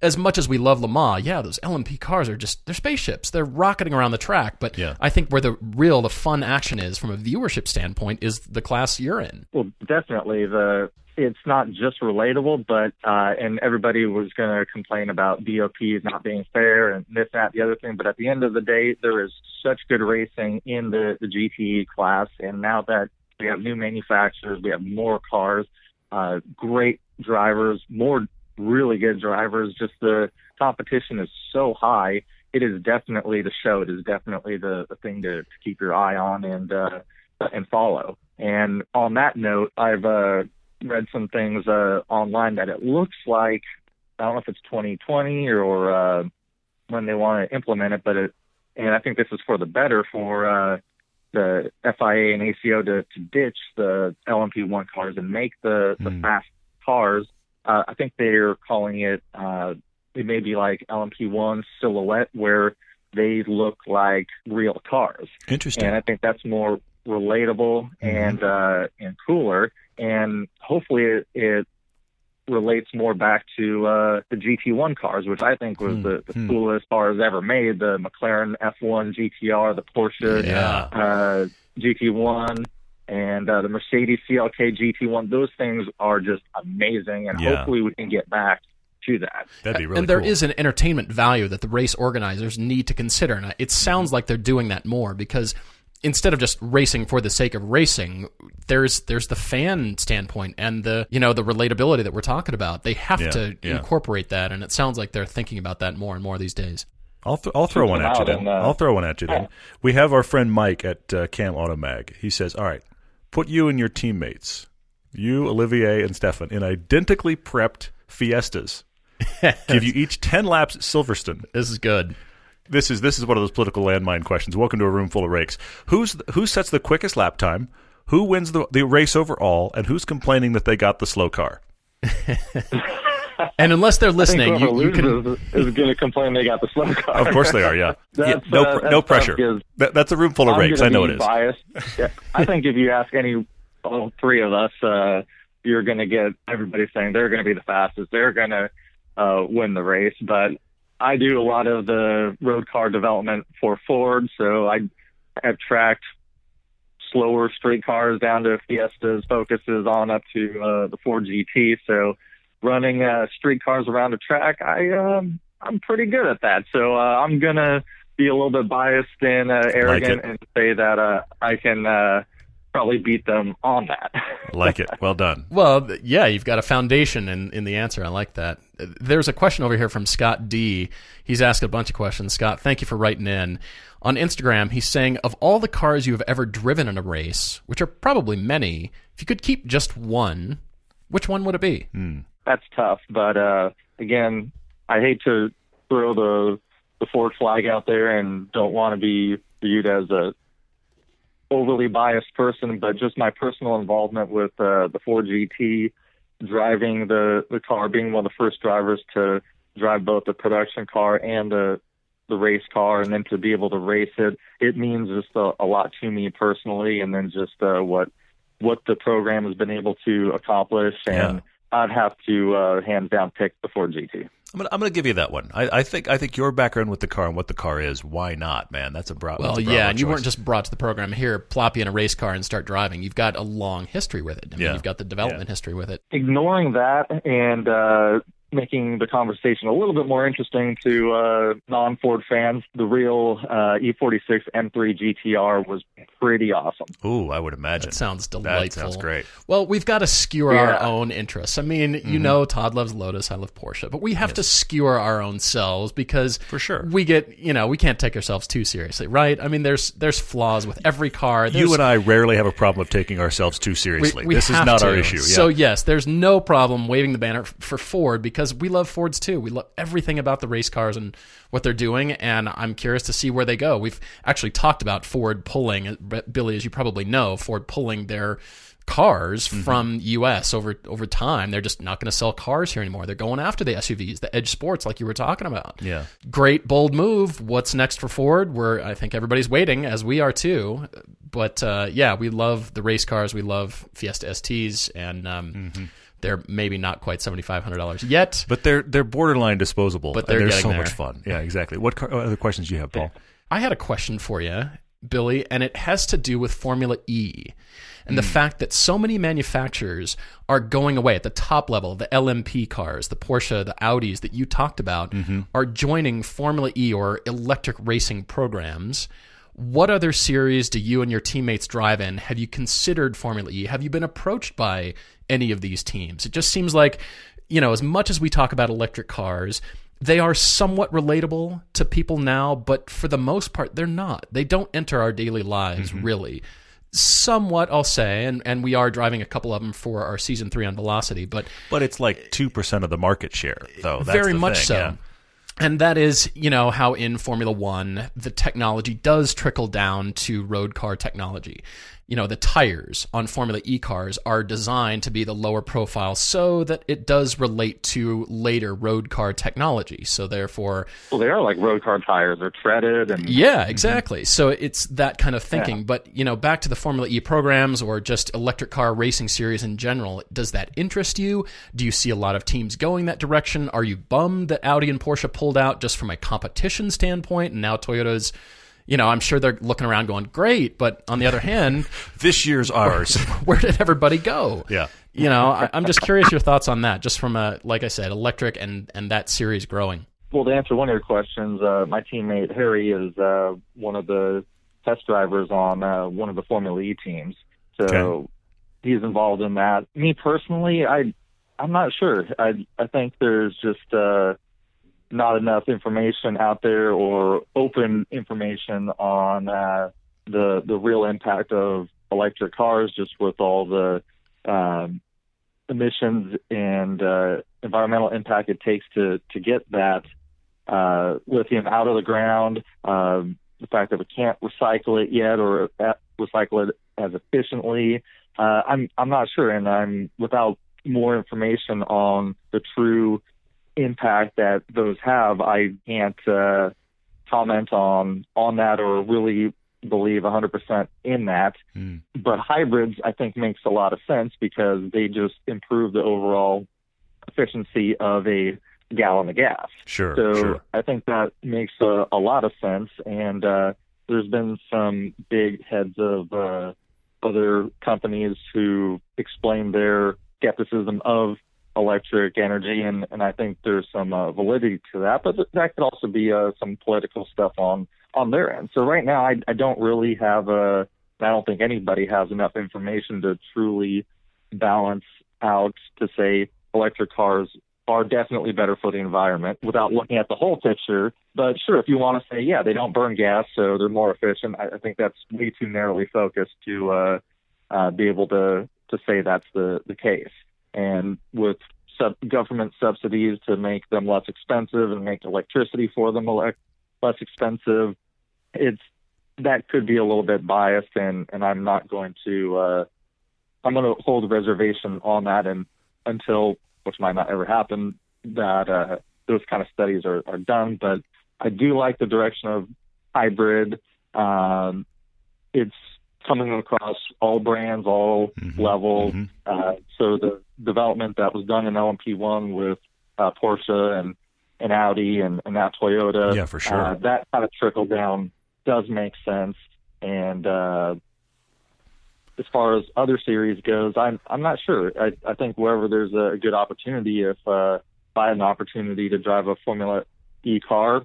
as much as we love Le Mans, yeah, those LMP cars are just they're spaceships. They're rocketing around the track. But Yeah. I think where the real the fun action is from a viewership standpoint is the class you're in. Well, definitely the it's not just relatable, but uh, and everybody was going to complain about BOPs not being fair and this, that, the other thing. But at the end of the day, there is such good racing in the the GT class, and now that we have new manufacturers, we have more cars, uh, great drivers, more really good drivers. Just the competition is so high. It is definitely the show. It is definitely the, the thing to, to keep your eye on and uh, and follow. And on that note, I've uh, read some things uh, online that it looks like I don't know if it's 2020 or uh, when they want to implement it, but it, and I think this is for the better for uh, the FIA and ACO to, to ditch the LMP1 cars and make the, the fast cars. Uh, I think they're calling it, uh, it may be like LMP1 silhouette where they look like real cars. Interesting. And I think that's more relatable and uh, and cooler, and hopefully it, it relates more back to uh, the GT1 cars, which I think was the, the coolest cars ever made. The McLaren F1 GTR, the Porsche Yeah. uh, GT1, and uh, the Mercedes CLK GT1. Those things are just amazing, and Yeah. hopefully we can get back to that. That'd be really and there cool. is an entertainment value that the race organizers need to consider. And it sounds like they're doing that more because instead of just racing for the sake of racing, there's there's the fan standpoint and the you know the relatability that we're talking about. They have Yeah, to yeah. incorporate that, and it sounds like they're thinking about that more and more these days. I'll, th- I'll throw one at you then. and, uh, I'll throw one at you then. We have our friend Mike at uh, Cam Automag. He says, "All right, put you and your teammates, you, Olivier, and Stefan, in identically prepped Fiestas. Give you each ten laps at Silverstone. This is good. This is this is one of those political landmine questions. Welcome to a room full of rakes. Who's who sets the quickest lap time? Who wins the the race overall? And who's complaining that they got the slow car? And unless they're listening, you, you can loses is going to complain they got the slow car. Of course they are. Yeah, yeah no uh, pr- that's no pressure. because That, that's a room full of I'm rakes. I know it is. Biased. Yeah, I think if you ask any, all three of us, uh, you're going to get everybody saying they're going to be the fastest. They're going to uh, win the race. But I do a lot of the road car development for Ford, so I have tracked slower street cars down to Fiestas, Focuses, on up to uh, the Ford GT. So running uh, street cars around a track, I um, I'm pretty good at that. So uh, I'm gonna be a little bit biased and uh, arrogant it. and say that uh, I can uh, probably beat them on that. Like it. Well done. Well, yeah, you've got a foundation in, in the answer. I like that. Uh, There's a question over here from Scott D. He's asked a bunch of questions. Scott, thank you for writing in. On Instagram, he's saying, of all the cars you have ever driven in a race, which are probably many, if you could keep just one, which one would it be? That's tough, but uh, again, I hate to throw the the Ford flag out there and don't want to be viewed as a overly biased person, but just my personal involvement with uh, the Ford GT, driving the the car, being one of the first drivers to drive both the production car and the the race car, and then to be able to race it, it means just a, a lot to me personally, and then just uh, what what the program has been able to accomplish and I'd have to uh, hands down pick the Ford GT. I'm gonna, I'm gonna give you that one. I, I think I think your background with the car and what the car is. Why not, man? That's a broad. Well, that's a yeah, and you weren't just brought to the program here, plop you in a race car and start driving. You've got a long history with it. I mean, Yeah. you've got the development history with it. Ignoring that and uh, making the conversation a little bit more interesting to uh, non-Ford fans, the real uh, E46 M3 GTR was pretty awesome. Ooh, I would imagine. That sounds delightful. That sounds great. Well, we've got to skewer our own interests. I mean, you Mm-hmm. know, Todd loves Lotus, I love Porsche, but we have to skewer our own selves because For sure. we get, you know, we can't take ourselves too seriously, right? I mean, there's there's flaws with every car. There's, You and I rarely have a problem of taking ourselves too seriously. we this is not to. our issue. Yeah. So yes, there's no problem waving the banner f- for Ford because we love Fords too. We love everything about the race cars and what they're doing, and I'm curious to see where they go. We've actually talked about Ford pulling, Billy, as you probably know, Ford pulling their cars Mm-hmm. from US over over time. They're just not going to sell cars here anymore. They're going after the SUVs, the Edge Sports like you were talking about. Yeah. Great bold move. What's next for Ford? Where I think everybody's waiting as we are too. But uh, yeah, we love the race cars. We love Fiesta STs and um, they're maybe not quite $7500 yet. Mm-hmm. But they're they're borderline disposable. But they're they're so there. much fun. Yeah, exactly. What, car, what other questions do you have, Paul? I had a question for you, Billy, and it has to do with Formula E and Hmm. the fact that so many manufacturers are going away at the top level. The LMP cars, the Porsche, the Audis that you talked about Mm-hmm. are joining Formula E or electric racing programs. What other series do you and your teammates drive in? Have you considered Formula E? Have you been approached by any of these teams? It just seems like, you know, as much as we talk about electric cars, they are somewhat relatable to people now, but for the most part, they're not. They don't enter our daily lives, mm-hmm. really. Somewhat, I'll say, and, and we are driving a couple of them for our season three on Velocity, but But it's like two percent of the market share, though. That's very much thing, so. yeah. And that is, you know, how in Formula One, the technology does trickle down to road car technology. You know, the tires on Formula E cars are designed to be the lower profile so that it does relate to later road car technology. So, therefore, Well, they are like road car tires. They're treaded and yeah, mhm. exactly. So it's that kind of thinking. But you know, back to the Formula E programs or just electric car racing series in general. Does that interest you? Do you see a lot of teams going that direction? Are you bummed that Audi and Porsche pulled out just from a competition standpoint, and now Toyota's? You know, I'm sure they're looking around going, great. But on the other hand, This year's ours. where did everybody go? Yeah. You know, I, I'm just curious your thoughts on that, just from a, like I said, electric and, and that series growing. Well, to answer one of your questions, uh, my teammate Harry is uh, one of the test drivers on uh, one of the Formula E teams, so Okay. he's involved in that. Me personally, I I'm not sure. I I think there's just uh, not enough information out there or open information on uh, the the real impact of electric cars, just with all the um, emissions and uh, environmental impact it takes to to get that uh, lithium out of the ground. Um, the fact that we can't recycle it yet or uh, recycle it as efficiently. Uh, I'm I'm not sure, and I'm without more information on the true impact that those have. I can't uh, comment on on that or really believe 100% in that. But hybrids, I think, makes a lot of sense because they just improve the overall efficiency of a gallon of gas. Sure, So sure. I think that makes a, a lot of sense. And uh, there's been some big heads of uh, other companies who explain their skepticism of electric energy, and, and I think there's some uh, validity to that. But th- that could also be uh, some political stuff on on their end. So right now, I, I don't really have a. I don't think anybody has enough information to truly balance out to say electric cars are definitely better for the environment without looking at the whole picture. But sure, if you want to say, yeah, they don't burn gas, so they're more efficient, I, I think that's way too narrowly focused to uh, uh, be able to to say that's the the case. And with sub- government subsidies to make them less expensive and make electricity for them less expensive, it's that could be a little bit biased, and and I'm not going to. Uh, I'm going to hold a reservation on that, and until which might not ever happen, that uh, those kind of studies are, are done. But I do like the direction of hybrid. Um, it's coming across all brands, all Mm-hmm. levels. Uh, so the development that was done in LMP1 with uh, Porsche and, and Audi and, and now Toyota, Yeah, for sure. uh, that kind of trickle down does make sense. And uh, as far as other series goes, I'm I'm not sure. I, I think wherever there's a good opportunity, if uh, if I had an opportunity to drive a Formula E car,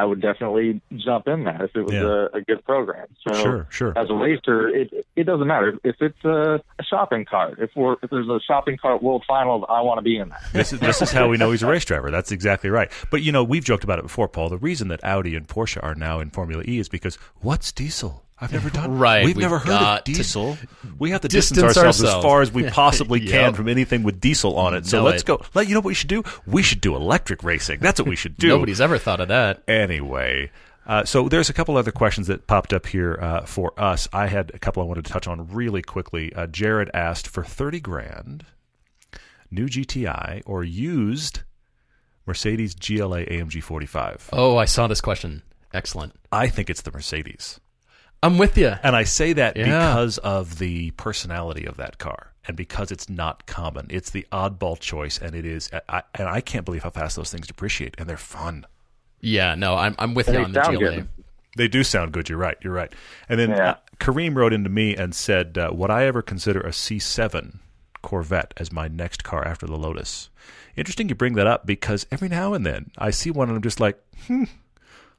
I would definitely jump in that if it was Yeah. a, a good program. So Sure, sure. as a racer, it it doesn't matter if it's a, a shopping cart. If we're if there's a shopping cart world finals, I want to be in that. This is this is how we know he's a race driver. That's exactly right. But you know, we've joked about it before, Paul. The reason that Audi and Porsche are now in Formula E is because what's diesel? I've never done. Right, We've, we've never heard of diesel. We have to distance, distance ourselves, as far as we possibly can Yep. from anything with diesel on it. So Know let's it. go. Let you know what we should do. We should do electric racing. That's what we should do. Nobody's ever thought of that. Anyway, uh, so there's a couple other questions that popped up here uh, for us. I had a couple I wanted to touch on really quickly. Uh, Jared asked for thirty grand, new GTI or used Mercedes GLA AMG 45. Oh, I saw this question. Excellent. I think it's the Mercedes, I'm with you. and I say that Yeah. because of the personality of that car. And because it's not common, it's the oddball choice, and it is. I, and I can't believe how fast those things depreciate, and they're fun. Yeah, no, I'm I'm with And you on the sound GLA. good. They do sound good. You're right. You're right. And then Yeah. uh, Kareem wrote into me and said, uh, "Would I ever consider a C7 Corvette as my next car after the Lotus?" Interesting you bring that up because every now and then I see one and I'm just like, hmm,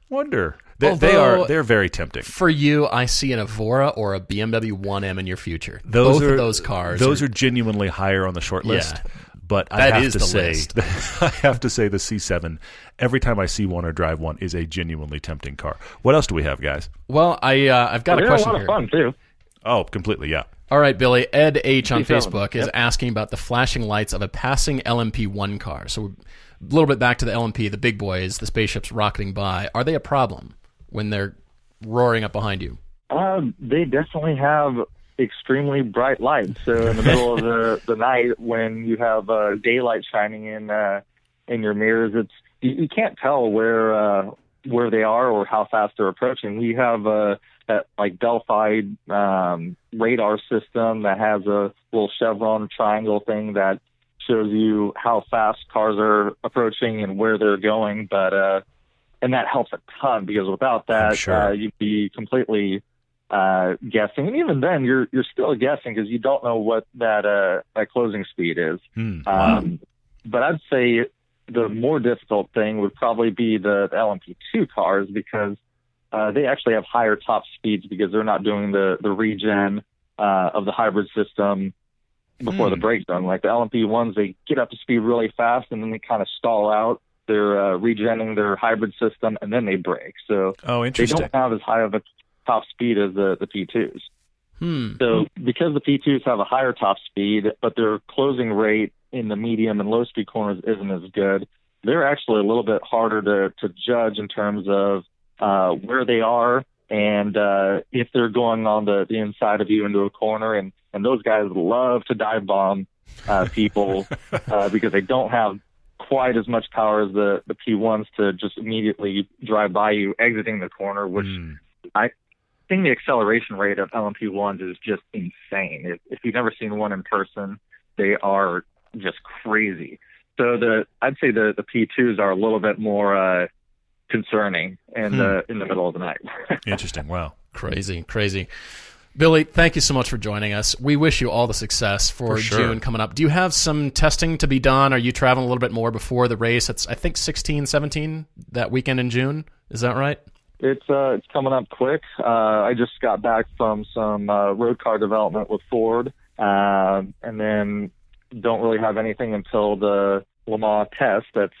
wonder. They, they Although- are they're very tempting. For you, I see an Evora or a BMW 1M in your future. Those Both are of those cars. Those are, are genuinely higher on the short list. Yeah. But I That have is to the say, list. I have to say, the C7. Every time I see one or drive one, is a genuinely tempting car. What else do we have, guys? well, I uh, I've got They're a a question lot here. of fun too. Oh, completely, yeah. All right, Billy. Ed H on Keep going. Facebook is asking about the flashing lights of a passing LMP1 car. So, a little bit back to the LMP, the big boys, the spaceships rocketing by. Are they a problem when they're roaring up behind you? Um, they definitely have extremely bright lights. So in the middle of the, the night, when you have uh, daylight shining in uh, in your mirrors, it's you, you can't tell where uh, where they are or how fast they're approaching. We have uh, that like Delphi um, radar system that has a little chevron triangle thing that shows you how fast cars are approaching and where they're going. But uh, and that helps a ton because without that, sure. uh, you'd be completely uh, guessing. And even then, you're you're still guessing because you don't know what that uh, that closing speed is. Hmm. Um, but I'd say the more difficult thing would probably be the, the LMP2 cars because uh, they actually have higher top speeds because they're not doing the the regen uh, of the hybrid system before the breakdown. Like the LMP ones, they get up to speed really fast and then they kind of stall out. They're uh, regenning their hybrid system and then they break. So Oh, they interesting. don't have as high of a top speed as the, the P2s. Hmm. So because the P2s have a higher top speed, but their closing rate in the medium and low speed corners isn't as good, they're actually a little bit harder to, to judge in terms of uh, where they are and uh, if they're going on the, the inside of you into a corner. And, and those guys love to dive bomb uh, people uh, because they don't have quite as much power as the, the P1s to just immediately drive by you exiting the corner, which Hmm. I think the acceleration rate of LMP1s is just insane. If, if you've never seen one in person, they are just crazy. So the I'd say the the P2s are a little bit more uh, concerning in the in the middle of the night. Interesting. Wow. Crazy, crazy. Billy, thank you so much for joining us. We wish you all the success for, For sure. June coming up. Do you have some testing to be done? Are you traveling a little bit more before the race? It's I think 16, 17 that weekend in June. Is that right? It's uh, it's coming up quick. Uh, I just got back from some uh, road car development with Ford, uh, and then don't really have anything until the Le Mans test. That's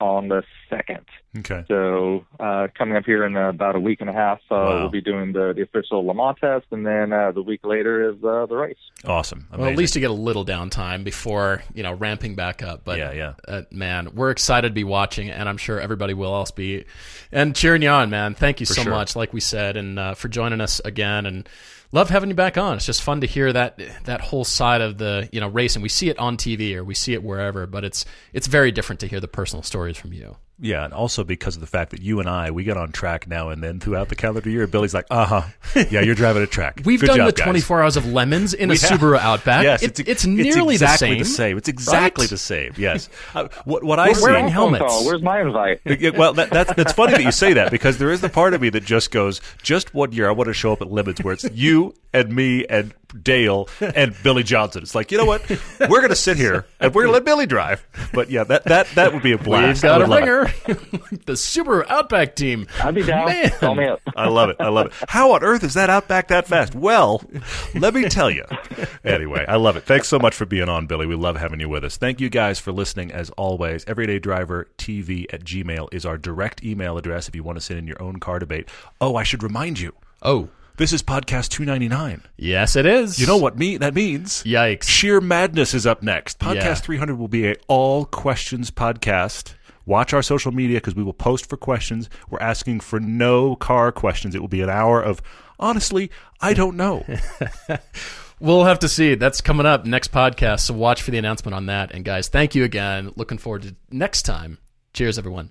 on the second. Okay. So uh, coming up here in uh, about a week and a half, uh, Wow. we'll be doing the, the official Le Mans test, and then uh, the week later is uh, the race. Awesome. Well, at least you get a little downtime before you know ramping back up. But Yeah, yeah. uh, man, we're excited to be watching, and I'm sure everybody will else be, and cheering you on, man. Thank you so sure. much, like we said, and uh, for joining us again, and love having you back on. It's just fun to hear that that whole side of the you know racing. We see it on TV or we see it wherever, but it's it's very different to hear the personal stories from you. Yeah, and also because of the fact that you and I we get on track now and then throughout the calendar year. Billy's like, uh huh, yeah, you're driving a track. We've Good done job, the guys." 24 hours of LeMons in a have. Subaru Outback. Yes, It- it's, it's, nearly exactly the same. It's exactly right? the same. Yes. Uh, what what I We're see. wearing Phone helmets. Where's my invite? Yeah, well, that, that's that's funny that you say that because there is the part of me that just goes, just one year I want to show up at LeMons where it's you and me and Dale and Billy Johnson. It's like you know what, we're going to sit here and we're going to let Billy drive. But yeah, that that that would be a blast. We've got I a would love it. ringer. the Subaru Outback team. I'd be down. Man. Call me up. I love it. I love it. How on earth is that Outback that fast? Well, let me tell you. Anyway, I love it. Thanks so much for being on, Billy. We love having you with us. Thank you guys for listening as always. Everyday Driver TV at Gmail is our direct email address if you want to send in your own car debate. Oh, I should remind you. Oh, This is podcast 299. yes, it is. You know what me that means? Yikes. Sheer Madness is up next. Podcast Yeah. 300 will be a all questions podcast. Watch our social media because we will post for questions. We're asking for no car questions. It will be an hour of honestly, I don't know. We'll have to see. That's coming up next podcast. So watch for the announcement on that. And guys, thank you again. Looking forward to next time. Cheers, everyone.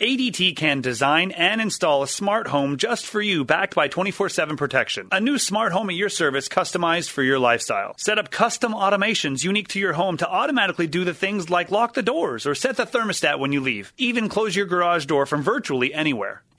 ADT can design and install a smart home just for you, backed by 24 7 protection. A new smart home at your service, customized for your lifestyle. Set up custom automations unique to your home to automatically do the things like lock the doors or set the thermostat when you leave. Even close your garage door from virtually anywhere.